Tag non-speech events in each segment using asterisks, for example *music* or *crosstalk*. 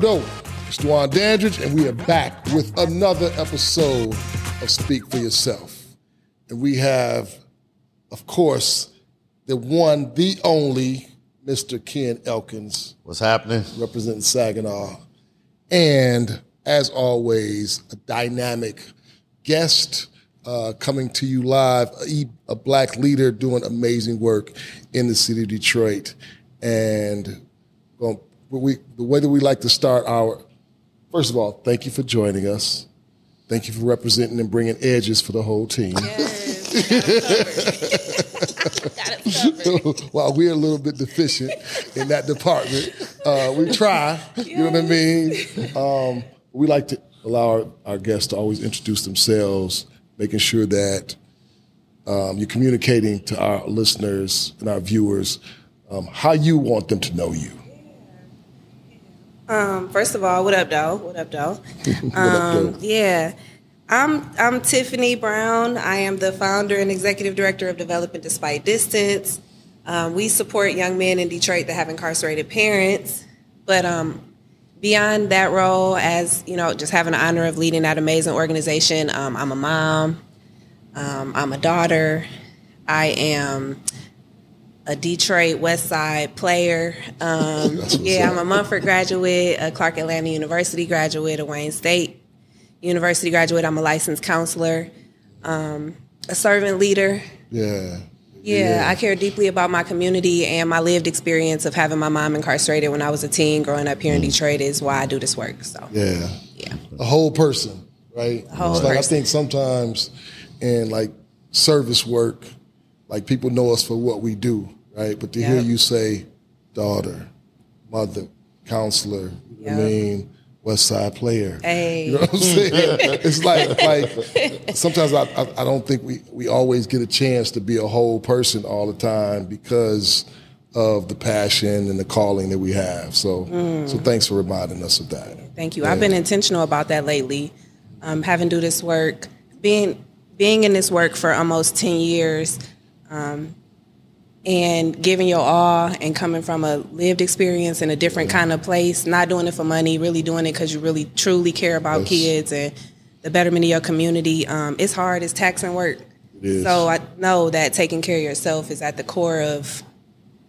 though? It's Dwan Dandridge, and we are back with another episode of Speak for Yourself. And we have, of course, the one, the only Mr. Ken Elkins. What's happening? Representing Saginaw. And as always, a dynamic guest uh, coming to you live, a, a, black leader doing amazing work in the city of Detroit. And well, we, the way that we like to start our, first of all, thank you for joining us. Thank you for representing and bringing edges for the whole team. Yes, *laughs* While we're a little bit deficient in that department, uh, we try. You know what I mean? Um, we like to allow our, our, guests to always introduce themselves, making sure that um, you're communicating to our listeners and our viewers um, how you want them to know you. Um, first of all, what up, though? What up, though? *laughs* what up, um, yeah. I'm I'm Tiffany Brown. I am the founder and executive director of Developing Despite Distance. Um, we support young men in Detroit that have incarcerated parents. But um, beyond that role, as you know, just having the honor of leading that amazing organization, um, I'm a mom. Um, I'm a daughter. I am a Detroit West Side player. Um, yeah, I'm a Mumford graduate, a Clark Atlanta University graduate, a Wayne State University graduate. I'm a licensed counselor, um, a servant leader. Yeah. yeah. Yeah, I care deeply about my community and my lived experience of having my mom incarcerated when I was a teen growing up here in Detroit is why I do this work. So Yeah. yeah. A whole person, right? A whole It's like I think sometimes in like service work, like people know us for what we do, right? But to hear you say daughter, mother, counselor, what I mean, West Side player. *laughs* Hey. You know what I'm saying? *laughs* it's like like sometimes I, I I don't think we we always get a chance to be a whole person all the time because of the passion and the calling that we have. So so thanks for reminding us of that. Thank you. I've been intentional about that lately. Um, having do this work, being being in this work for almost ten years, um, and giving your all, and coming from a lived experience in a different kind of place. Not doing it for money, really doing it because you really truly care about Yes. kids and the betterment of your community. Um, it's hard. It's taxing work. It. So I know that taking care of yourself is at the core of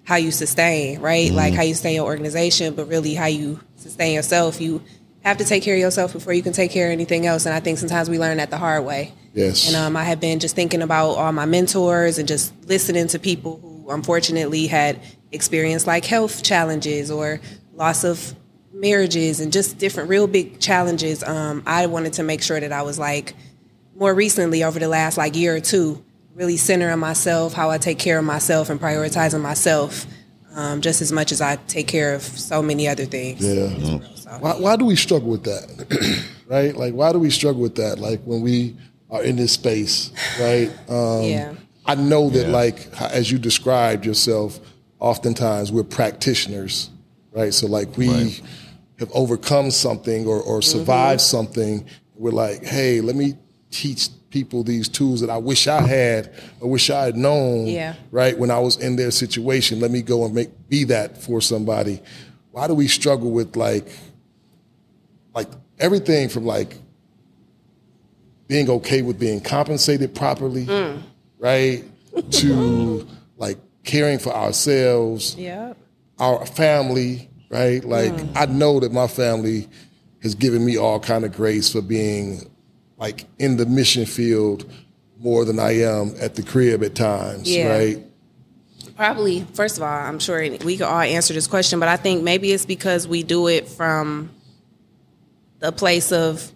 how you sustain, right? Like how you sustain your organization, but really how you sustain yourself. You have to take care of yourself before you can take care of anything else. And I think sometimes we learn that the hard way. Yes. And um, I have been just thinking about all my mentors and just listening to people who unfortunately had experienced like health challenges or loss of marriages and just different real big challenges. Um, I wanted to make sure that I was like more recently over the last like year or two, really centering myself, how I take care of myself and prioritizing myself um, just as much as I take care of so many other things. Yeah. So, Why, why do we struggle with that? *clears throat* right? Like, why do we struggle with that? Like, when we are in this space, right? Um, Yeah. I know that, like, as you described yourself, oftentimes we're practitioners, right? So, like, we Right. have overcome something or, or mm-hmm. survived something. We're like, hey, let me teach people these tools that I wish I had or wish I had known, Yeah. right? When I was in their situation, let me go and make be that for somebody. Why do we struggle with like like everything from like being okay with being compensated properly, mm. Right? To like caring for ourselves, yeah. our family, right? Like hmm. I know that my family has given me all kind of grace for being like in the mission field more than I am at the crib at times, Yeah. right? Probably, first of all, I'm sure we could all answer this question, but I think maybe it's because we do it from the place of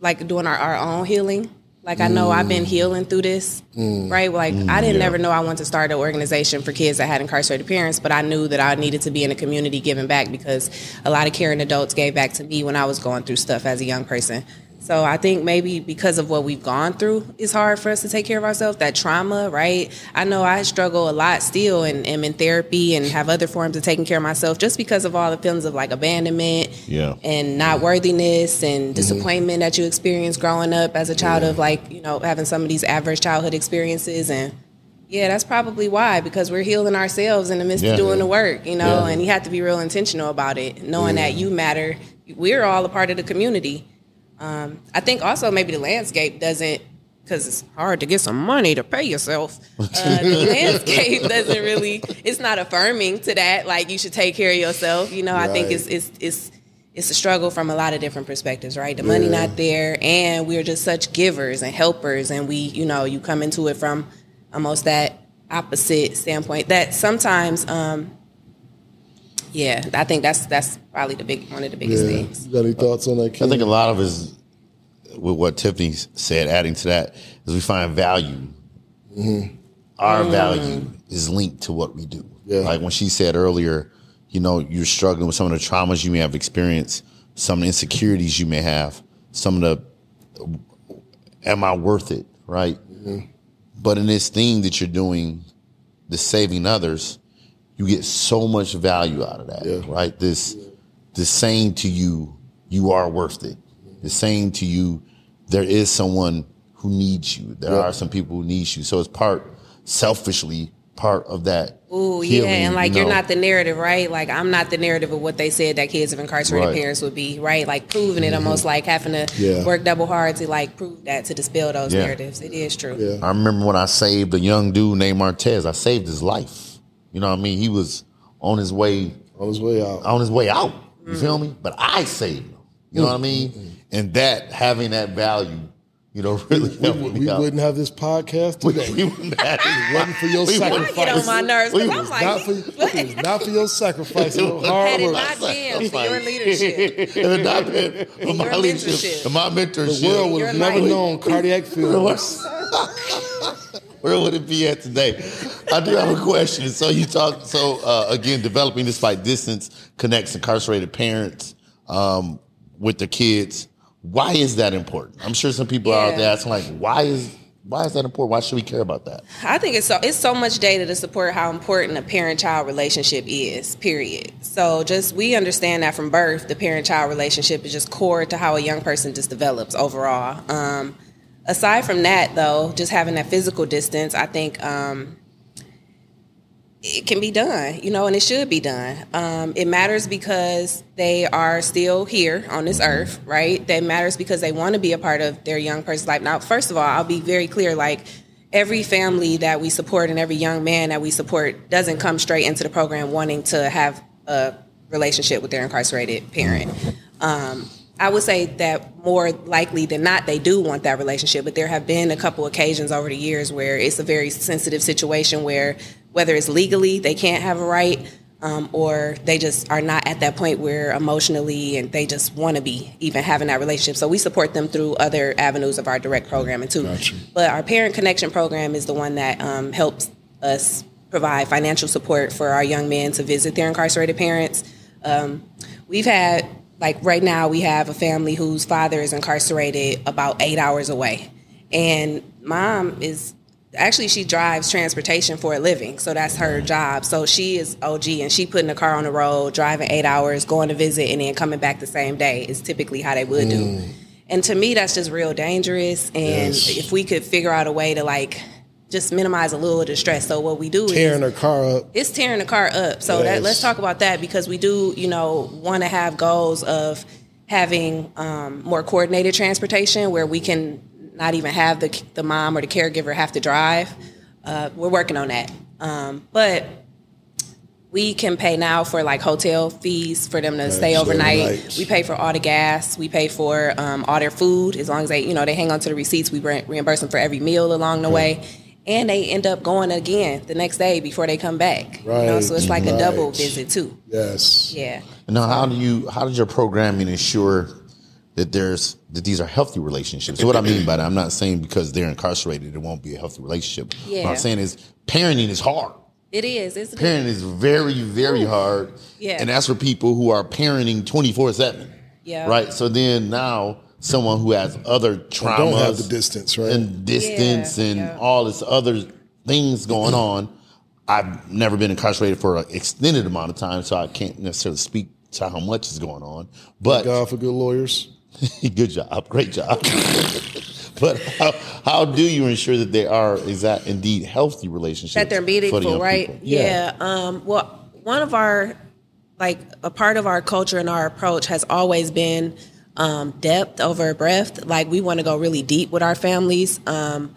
like doing our, our own healing. Like I know I've been mm. healing through this, mm. right? Like mm, I didn't never know I wanted to start an organization for kids that had incarcerated parents, but I knew that I needed to be in a community giving back because a lot of caring adults gave back to me when I was going through stuff as a young person. So I think maybe because of what we've gone through, it's hard for us to take care of ourselves. That trauma, right? I know I struggle a lot still and am in therapy and have other forms of taking care of myself just because of all the feelings of like abandonment Yeah. and not worthiness and mm-hmm. disappointment that you experience growing up as a child of like, you know, having some of these adverse childhood experiences and yeah, that's probably why because we're healing ourselves in the midst Yeah. of doing the work, you know, Yeah. and you have to be real intentional about it, knowing that you matter we're all a part of the community. Um, I think also maybe the landscape doesn't because it's hard to get some money to pay yourself. Uh, the *laughs* landscape doesn't really, it's not affirming to that. Like you should take care of yourself. You know, I think it's, it's, it's, it's a struggle from a lot of different perspectives, right? The money not there, and we're just such givers and helpers, and we, you know, you come into it from almost that opposite standpoint. That sometimes, um, yeah, I think that's that's probably the big one of the biggest Yeah. things. You got any thoughts on that? I think a lot of is with what Tiffany said. Adding to that is we find value. Mm-hmm. Our mm. value is linked to what we do. Yeah. Like when she said earlier, you know, you're struggling with some of the traumas you may have experienced, some of the insecurities you may have, some of the, am I worth it? Right. Mm-hmm. But in this thing that you're doing, the saving others, you get so much value out of that. Yeah. Right. This, this saying to you, you are worth it. The saying to you, there is someone who needs you. There Yeah. are some people who need you. So it's part selfishly part of that. Oh yeah, and like you you are know. not the narrative, right? Like I'm not the narrative of what they said that kids of incarcerated Right. parents would be, right? Like proving it, mm-hmm. almost like having to Yeah. work double hard to like prove that to dispel those Yeah. narratives. It is true. Yeah. I remember when I saved a young dude named Martez. I saved his life. You know what I mean? He was on his way on his way out. on his way out. You Mm-hmm. feel me? But I saved him. You know what I mean? And that having that value, you know, *laughs* really We, helped we, me we out. wouldn't have this podcast today. we wouldn't have It wasn't for your *laughs* We sacrifice. Get on my nerves We because was I'm like, not for, *laughs* it was not for your sacrifice and your Had hard Had it work. not been for your leadership, If it not been for my Your leadership, and my mentorship, The world would have never life. known cardiac failure. Where would it be at today? I do have a question. So you talk. So uh, again, developing this despite distance connects incarcerated parents um, with their kids. Why is that important? I'm sure some people are out there asking, like, why is why is that important? Why should we care about that? I think it's so it's so much data to support how important a parent child relationship is. Period. So just we understand that from birth, the parent child relationship is just core to how a young person just develops overall. Um, aside from that, though, just having that physical distance, I think um, it can be done, you know, and it should be done. Um, it matters because they are still here on this earth, right? That matters because they want to be a part of their young person's life. Now, first of all, I'll be very clear like, every family that we support and every young man that we support doesn't come straight into the program wanting to have a relationship with their incarcerated parent. Um, I would say that more likely than not, they do want that relationship. But there have been a couple occasions over the years where it's a very sensitive situation where whether it's legally they can't have a right, um, or they just are not at that point where emotionally and they just want to be even having that relationship. So we support them through other avenues of our direct programming too. Gotcha. But our parent connection program is the one that um, helps us provide financial support for our young men to visit their incarcerated parents. Um, we've had like right now we have a family whose father is incarcerated about eight hours away, and mom is actually she drives transportation for a living. So that's her job. So she is og and she putting the car on the road driving eight hours going to visit and then coming back the same day is typically how they would do. Mm. And to me that's just real dangerous. And Yes. if we could figure out a way to like just minimize a little of the stress so what we do is Tearing the car up. it's tearing the car up. So Yes. that let's talk about that because we do, you know, want to have goals of having um, more coordinated transportation where we can not even have the the mom or the caregiver have to drive. Uh, we're working on that, um, but we can pay now for like hotel fees for them to stay stay overnight. We pay for all the gas. We pay for um, all their food as long as they, you know, they hang on to the receipts. We re- reimburse them for every meal along the way, and they end up going again the next day before they come back. You know, so it's like a double visit too. Yes. Yeah. Now, how do you how does your programming ensure that there's that these are healthy relationships? So what I mean by that, I'm not saying because they're incarcerated it won't be a healthy relationship. What I'm saying is parenting is hard. It is. It's Parenting is very very hard. Yeah. and that's for people who are parenting 24 seven. Yeah. right. So then now someone who has other traumas Don't have the distance, right? and distance Yeah, and yeah. all this other things going *clears throat* on. I've never been incarcerated for an extended amount of time, so I can't necessarily speak to how much is going on. But God for good lawyers. *laughs* good job, great job. *laughs* but how, how do you ensure that they are is that indeed healthy relationships that they're for the meaningful, right? people? Yeah. Um, well, one of our like a part of our culture and our approach has always been um, depth over breadth. Like we want to go really deep with our families. Um,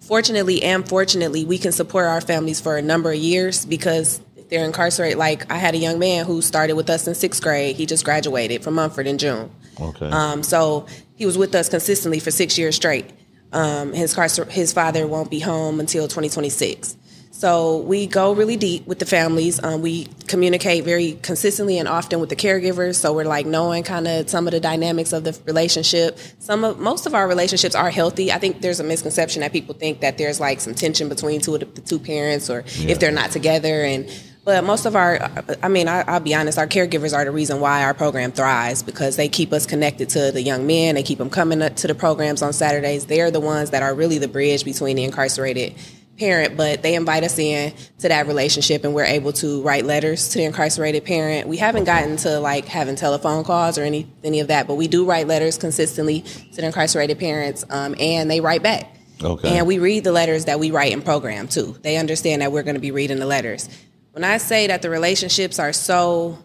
fortunately and fortunately, we can support our families for a number of years because if they're incarcerated. Like I had a young man who started with us in sixth grade. He just graduated from Mumford in June. Okay. Um, so he was with us consistently for six years straight. Um, his carcer- his father won't be home until 2026. So we go really deep with the families. Um, we communicate very consistently and often with the caregivers. So we're like knowing kind of some of the dynamics of the relationship. Some of most of our relationships are healthy. I think there's a misconception that people think that there's like some tension between two of the, the two parents or if they're not together. And but most of our, I mean, I, I'll be honest, our caregivers are the reason why our program thrives because they keep us connected to the young men. They keep them coming to the programs on Saturdays. They're the ones that are really the bridge between the incarcerated parent, but they invite us in to that relationship and we're able to write letters to the incarcerated parent. We haven't gotten to like having telephone calls or any any of that, but we do write letters consistently to the incarcerated parents um, and they write back. Okay. And we read the letters that we write in program too. They understand that we're going to be reading the letters. When I say that the relationships are so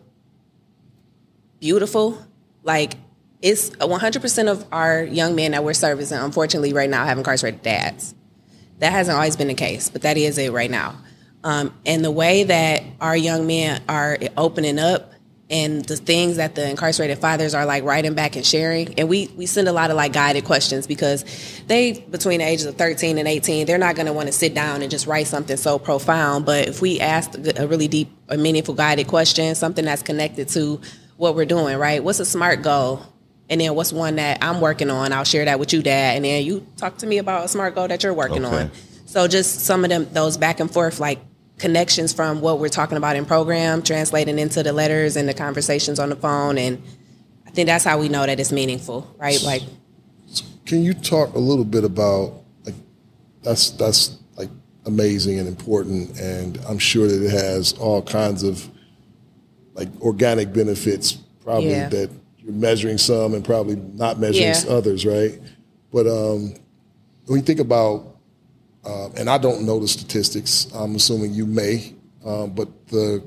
beautiful, like it's 100% of our young men that we're servicing, unfortunately, right now have incarcerated dads. That hasn't always been the case, but that is it right now. Um, and the way that our young men are opening up and the things that the incarcerated fathers are like writing back and sharing and we we send a lot of like guided questions because they between the ages of 13 and 18 they're not going to want to sit down and just write something so profound. But if we ask a really deep a meaningful guided question something that's connected to what we're doing right? What's a smart goal and then what's one that i'm working on i'll share that with you dad and then you talk to me about a smart goal that you're working Okay. on so just some of them those back and forth like connections from what we're talking about in program translating into the letters and the conversations on the phone and i think that's how we know that it's meaningful right like Can you talk a little bit about like that's that's like amazing and important, and I'm sure that it has all kinds of like organic benefits. Probably Yeah. that you're measuring some and probably not measuring Yeah. others, right? But um, when you think about, um, and I don't know the statistics. I'm assuming you may, um, but the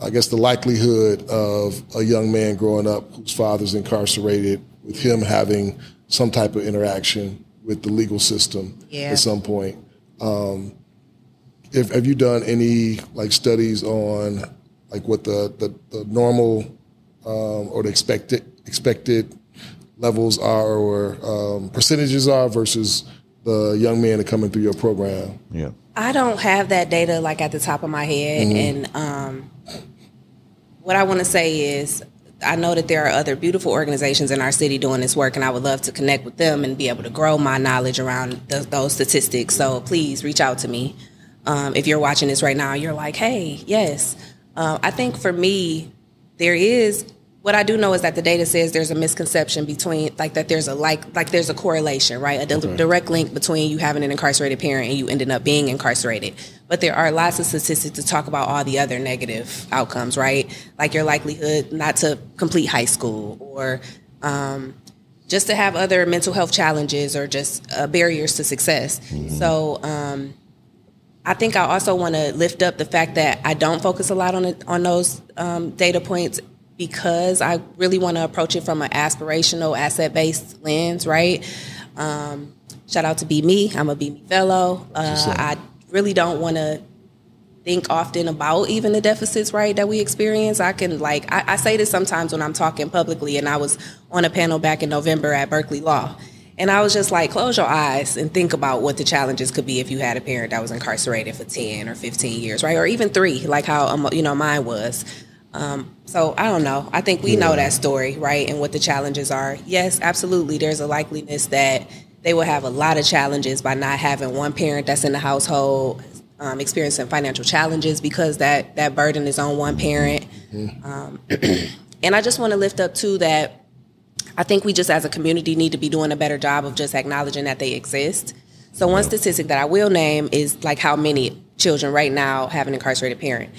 I guess the likelihood of a young man growing up whose father's incarcerated, with him having some type of interaction with the legal system Yeah. at some point. Um, if, have you done any like studies on like what the the, the normal um, or the expected expected levels are or um, percentages are versus the young men that are coming through your program? yeah. I don't have that data like at the top of my head, and um, what I want to say is, I know that there are other beautiful organizations in our city doing this work, and I would love to connect with them and be able to grow my knowledge around th- those statistics. So please reach out to me um, if you're watching this right now. You're like, hey, yes. Um, I think for me, there is what I do know is that the data says there's a misconception between like that there's a like like there's a correlation, right? A di- direct link between you having an incarcerated parent and you ending up being incarcerated. But there are lots of statistics to talk about all the other negative outcomes, right? Like your likelihood not to complete high school or um, just to have other mental health challenges or just uh, barriers to success. So um, I think I also want to lift up the fact that I don't focus a lot on it, on those um, data points because I really want to approach it from an aspirational, asset based lens, right? Um, shout out to BMe. I'm a BMe fellow. Uh, I really don't want to think often about even the deficits, right, that we experience. I can like I, I say this sometimes when I'm talking publicly, and I was on a panel back in November at Berkeley Law. And I was just like, close your eyes and think about what the challenges could be if you had a parent that was incarcerated for 10 or 15 years, right? Or even three, like how, um, you know, mine was. Um, so I don't know. I think we know that story, right? And what the challenges are. Yes, absolutely. There's a likeliness that they will have a lot of challenges by not having one parent that's in the household um, experiencing financial challenges because that that burden is on one parent. Um, *clears throat* and I just want to lift up too that I think we just as a community need to be doing a better job of just acknowledging that they exist. So one statistic that I will name is like how many children right now have an incarcerated parent.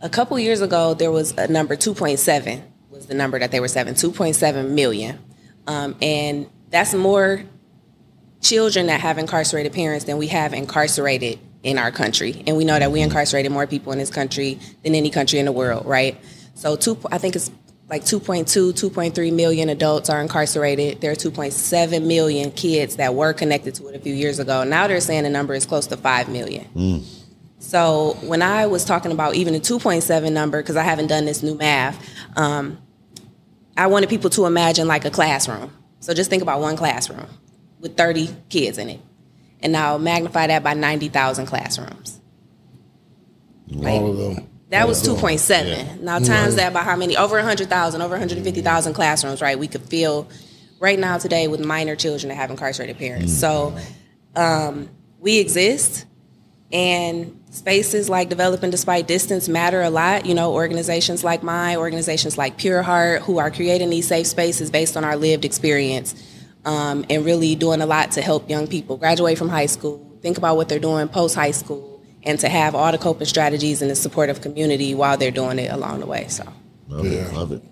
A couple years ago, there was a number 2.7 was the number that they were seven, 2.7 million. Um, and that's more children that have incarcerated parents than we have incarcerated in our country, and we know that we incarcerated more people in this country than any country in the world, right? So two, I think it's like 2.2, 2.3 million adults are incarcerated. There are 2.7 million kids that were connected to it a few years ago. Now they're saying the number is close to 5 million. So when I was talking about even the 2.7 number, because I haven't done this new math, um, I wanted people to imagine like a classroom. So just think about one classroom with 30 kids in it. And now magnify that by 90,000 classrooms. All of them. That was All of them. 2.7. Now times that by how many? Over 100,000, over 150,000 classrooms, right? We could feel right now today with minor children that have incarcerated parents. So um, we exist, and spaces like Developing Despite Distance matter a lot. You know, organizations like mine, organizations like Pure Heart, who are creating these safe spaces based on our lived experience um, and really doing a lot to help young people graduate from high school, think about what they're doing post high school, and to have all the coping strategies and the supportive community while they're doing it along the way. So. Love it, love it.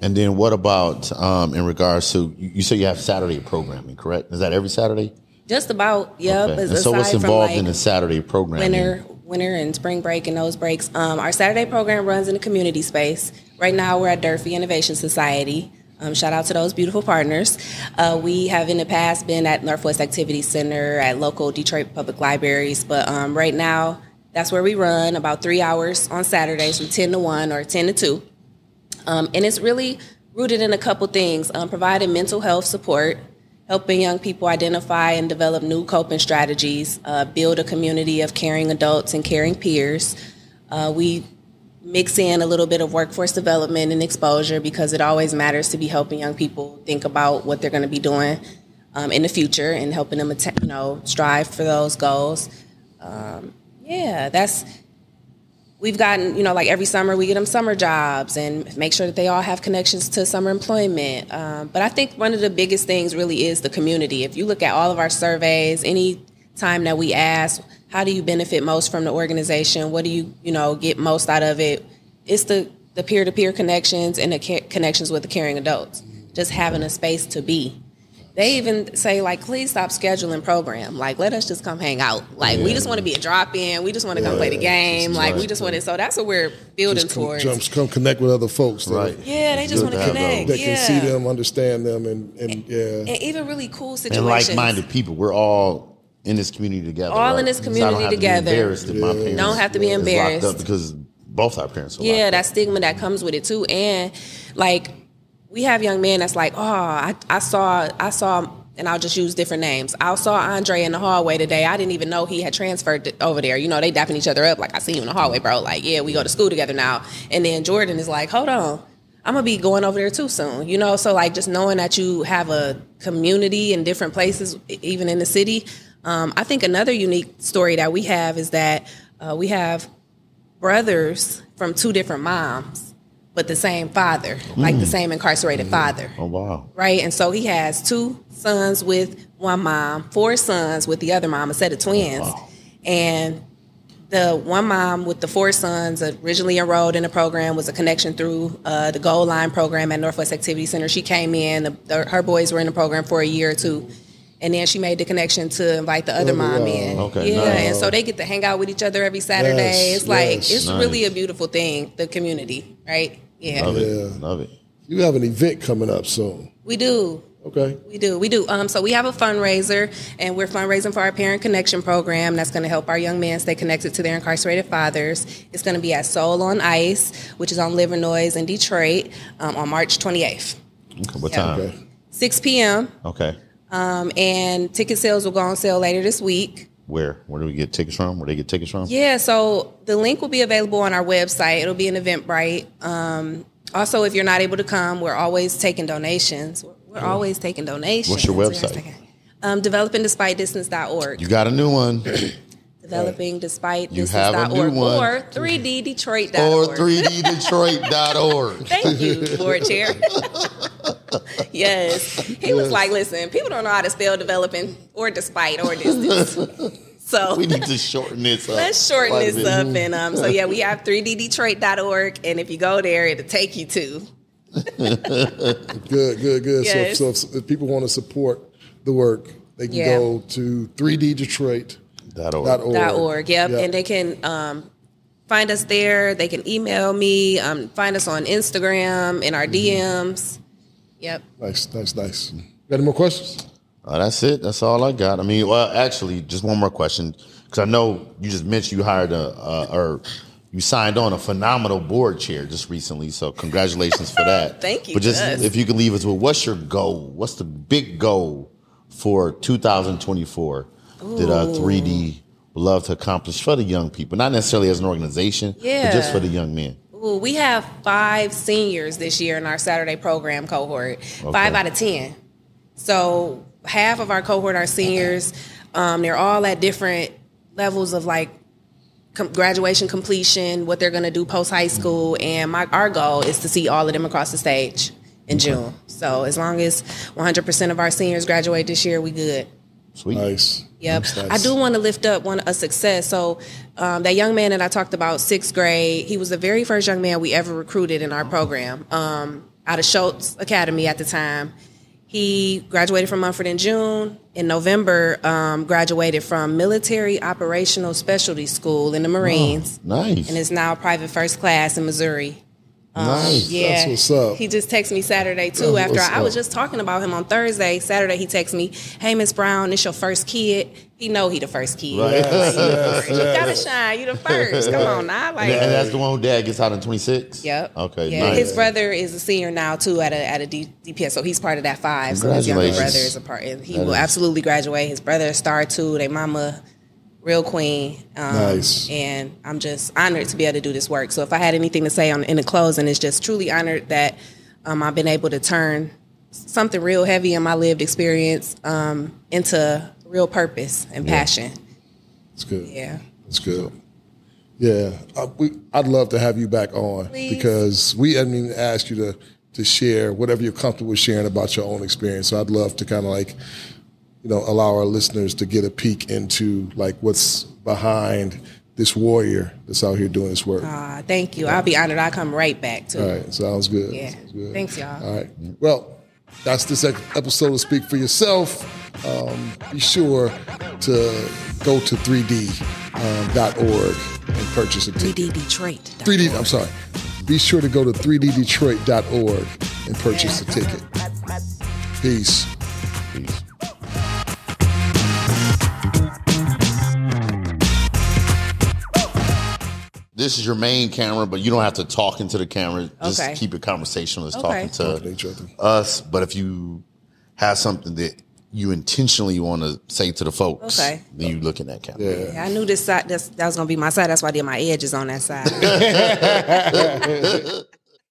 And then what about um, in regards to you you say you have Saturday programming, correct? Is that every Saturday? Just about, yep. Okay. And so what's involved like, in the Saturday programming? winter, winter and spring break and those breaks. Um, our Saturday program runs in the community space. Right now, we're at Durfee Innovation Society. Um, shout out to those beautiful partners. Uh, we have in the past been at Northwest Activity Center, at local Detroit public libraries, but um, right now, that's where we run about three hours on Saturdays from 10 to 1 or 10 to 2. Um, and it's really rooted in a couple things um, providing mental health support, helping young people identify and develop new coping strategies, uh, build a community of caring adults and caring peers. Uh, we mix in a little bit of workforce development and exposure because it always matters to be helping young people think about what they're going to be doing um, in the future and helping them, atta- you know, strive for those goals. Um, yeah, that's we've gotten, you know, like every summer we get them summer jobs and make sure that they all have connections to summer employment. Um, but I think one of the biggest things really is the community. If you look at all of our surveys, any time that we ask, how do you benefit most from the organization? What do you, you know, get most out of it? It's the the peer to peer connections and the ca- connections with the caring adults. Just having a space to be. They even say like, please stop scheduling program. Like, let us just come hang out. Like, we just want to be a drop in. We just want to come play the game. Like, we just want to. So that's what we're building Just come, towards. jumps, come connect with other folks. that- Right. Yeah, they just want to to have connect. That yeah. can see them, understand them, and, and yeah. and even really cool and situations. like-minded people. We're all in this community together. All in this So I don't community have to be together. embarrassed if my parents Don't have to be is locked embarrassed. up because both our parents are yeah, that up. stigma that comes with it too. And like we have young men that's like, oh, I, I saw, I saw, and I'll just use different names. I saw Andre in the hallway today. I didn't even know he had transferred to- over there. You know, they dapping each other up. Like I see you in the hallway, bro. Like yeah, we go to school together now. And then Jordan is like, hold on. I'm gonna be going over there too soon, you know. So like, just knowing that you have a community in different places, even in the city. Um, I think another unique story that we have is that uh, we have brothers from two different moms, but the same father, like the same incarcerated father, Oh wow. right? And so he has two sons with one mom, four sons with the other mom, a set of twins. And the one mom with the four sons originally enrolled in the program was a connection through uh, the Goal Line program at Northwest Activity Center. She came in, the, the, her boys were in the program for a year or two. And then she made the connection to invite the other mom in. Okay, yeah, nice. and so they get to hang out with each other every Saturday. Yes, it's like yes. it's Nice. really a beautiful thing, the community, right? Yeah, Love it. Yeah. Love it. You have an event coming up soon. we do. Okay. We do. We do. Um, so we have a fundraiser, and we're fundraising for our Parent Connection program. That's going to help our young men stay connected to their incarcerated fathers. It's going to be at Soul on Ice, which is on Livernois in Detroit, um, on March 28th, Okay, what Yeah. time? Okay. 6 p.m. Okay. Um, and ticket sales will go on sale later this week. Where? Where do we get tickets from? Where do they get tickets from? Yeah, so the link will be available on our website. It'll be in Eventbrite. Um, also, if you're not able to come, we're always taking donations. We're, always taking donations. What's your website? Um, developingdespitedistance.org. You got a new one. Developing despite You have a new one. or 3ddetroit.org. or 3ddetroit.org. Thank you, board chair. *laughs* yes. He was like, listen, people don't know how to spell developing or despite or distance. *laughs* So we need to shorten this up. let's shorten this bit. up. And um, so, yeah, we have 3ddetroit.org. And if you go there, it'll take you to. Good, good, good. So, Yes. so if, if people want to support the work, they can Yeah. go to 3D Detroit. Dot org. Dot org. dot org. Yep. Yep. And they can um, find us there. They can email me. Um, find us on Instagram in our Mm-hmm. DMs. Yep. Nice, nice, nice. Got any more questions? Uh, that's it. That's all I got. I mean, well, actually, just one more question because I know you just mentioned you hired a uh, or you signed on a phenomenal board chair just recently. So congratulations for that. *laughs* Thank you, But just Gus. if you could leave us with what's your goal? What's the big goal for 2024 that uh, 3D would love to accomplish for the young people? Not necessarily as an organization, but just for the young men. Ooh, we have five seniors this year in our Saturday program cohort. Five out of ten. So half of our cohort are seniors. Um, they're all at different levels of like com- graduation completion, what they're going to do post high school, and my our goal is to see all of them across the stage in June. So as long as 100% of our seniors graduate this year, we good. Sweet. Nice. Yep. That's nice. I do want to lift up one a success. So um, that young man that I talked about, sixth grade, he was the very first young man we ever recruited in our program um, out of Schulze Academy at the time. He graduated from Mumford in June. In November, um, graduated from Military Operational Specialty School in the Marines, Nice. and is now private first class in Missouri. Um, nice. Yeah, what's up. He just texted me Saturday too. That's after I, I was just talking about him on Thursday. Saturday he texted me, "Hey Miss Brown, it's your first kid." He know he the first kid. Right. Like, you gotta shine. You the first. Come on now. Like, And that's the one who dad gets out in 26? Yep. Okay, Yeah. nice. His brother is a senior now too at a at a D, DPS, so he's part of that five. So his younger brother is a part, and he That will is- absolutely graduate. His brother is star too. They mama, real queen. Um, Nice. And I'm just honored to be able to do this work. So if I had anything to say on in the closing, it's just truly honored that um, I've been able to turn something real heavy in my lived experience um, into real purpose and passion. That's good. Yeah. That's good. Yeah, uh, we, I'd love to have you back on Please. because we haven't even asked you to to share whatever you're comfortable sharing about your own experience. So I'd love to kind of like, you know, allow our listeners to get a peek into like what's behind this warrior that's out here doing this work. Uh, thank you. I'll be honored. I'll come right back too. All right, sounds good. Yeah. Sounds good. Thanks, y'all. All right. Well, that's this episode of Speak for Yourself. Um, be sure to go to 3d.org and purchase a ticket. 3D Detroit. 3D, I'm sorry. Be sure to go to 3ddetroit.org and purchase a ticket. Peace. Peace. This is your main camera, but you don't have to talk into the camera. Just Okay. keep it conversational as Okay. talking Talking to to each other. us. But if you have something that you intentionally want to say to the folks, Okay. then you look in that camera. Yeah. Yeah, I knew this side. That's, that was gonna be my side. That's why I did my edges on that side. *laughs* *laughs*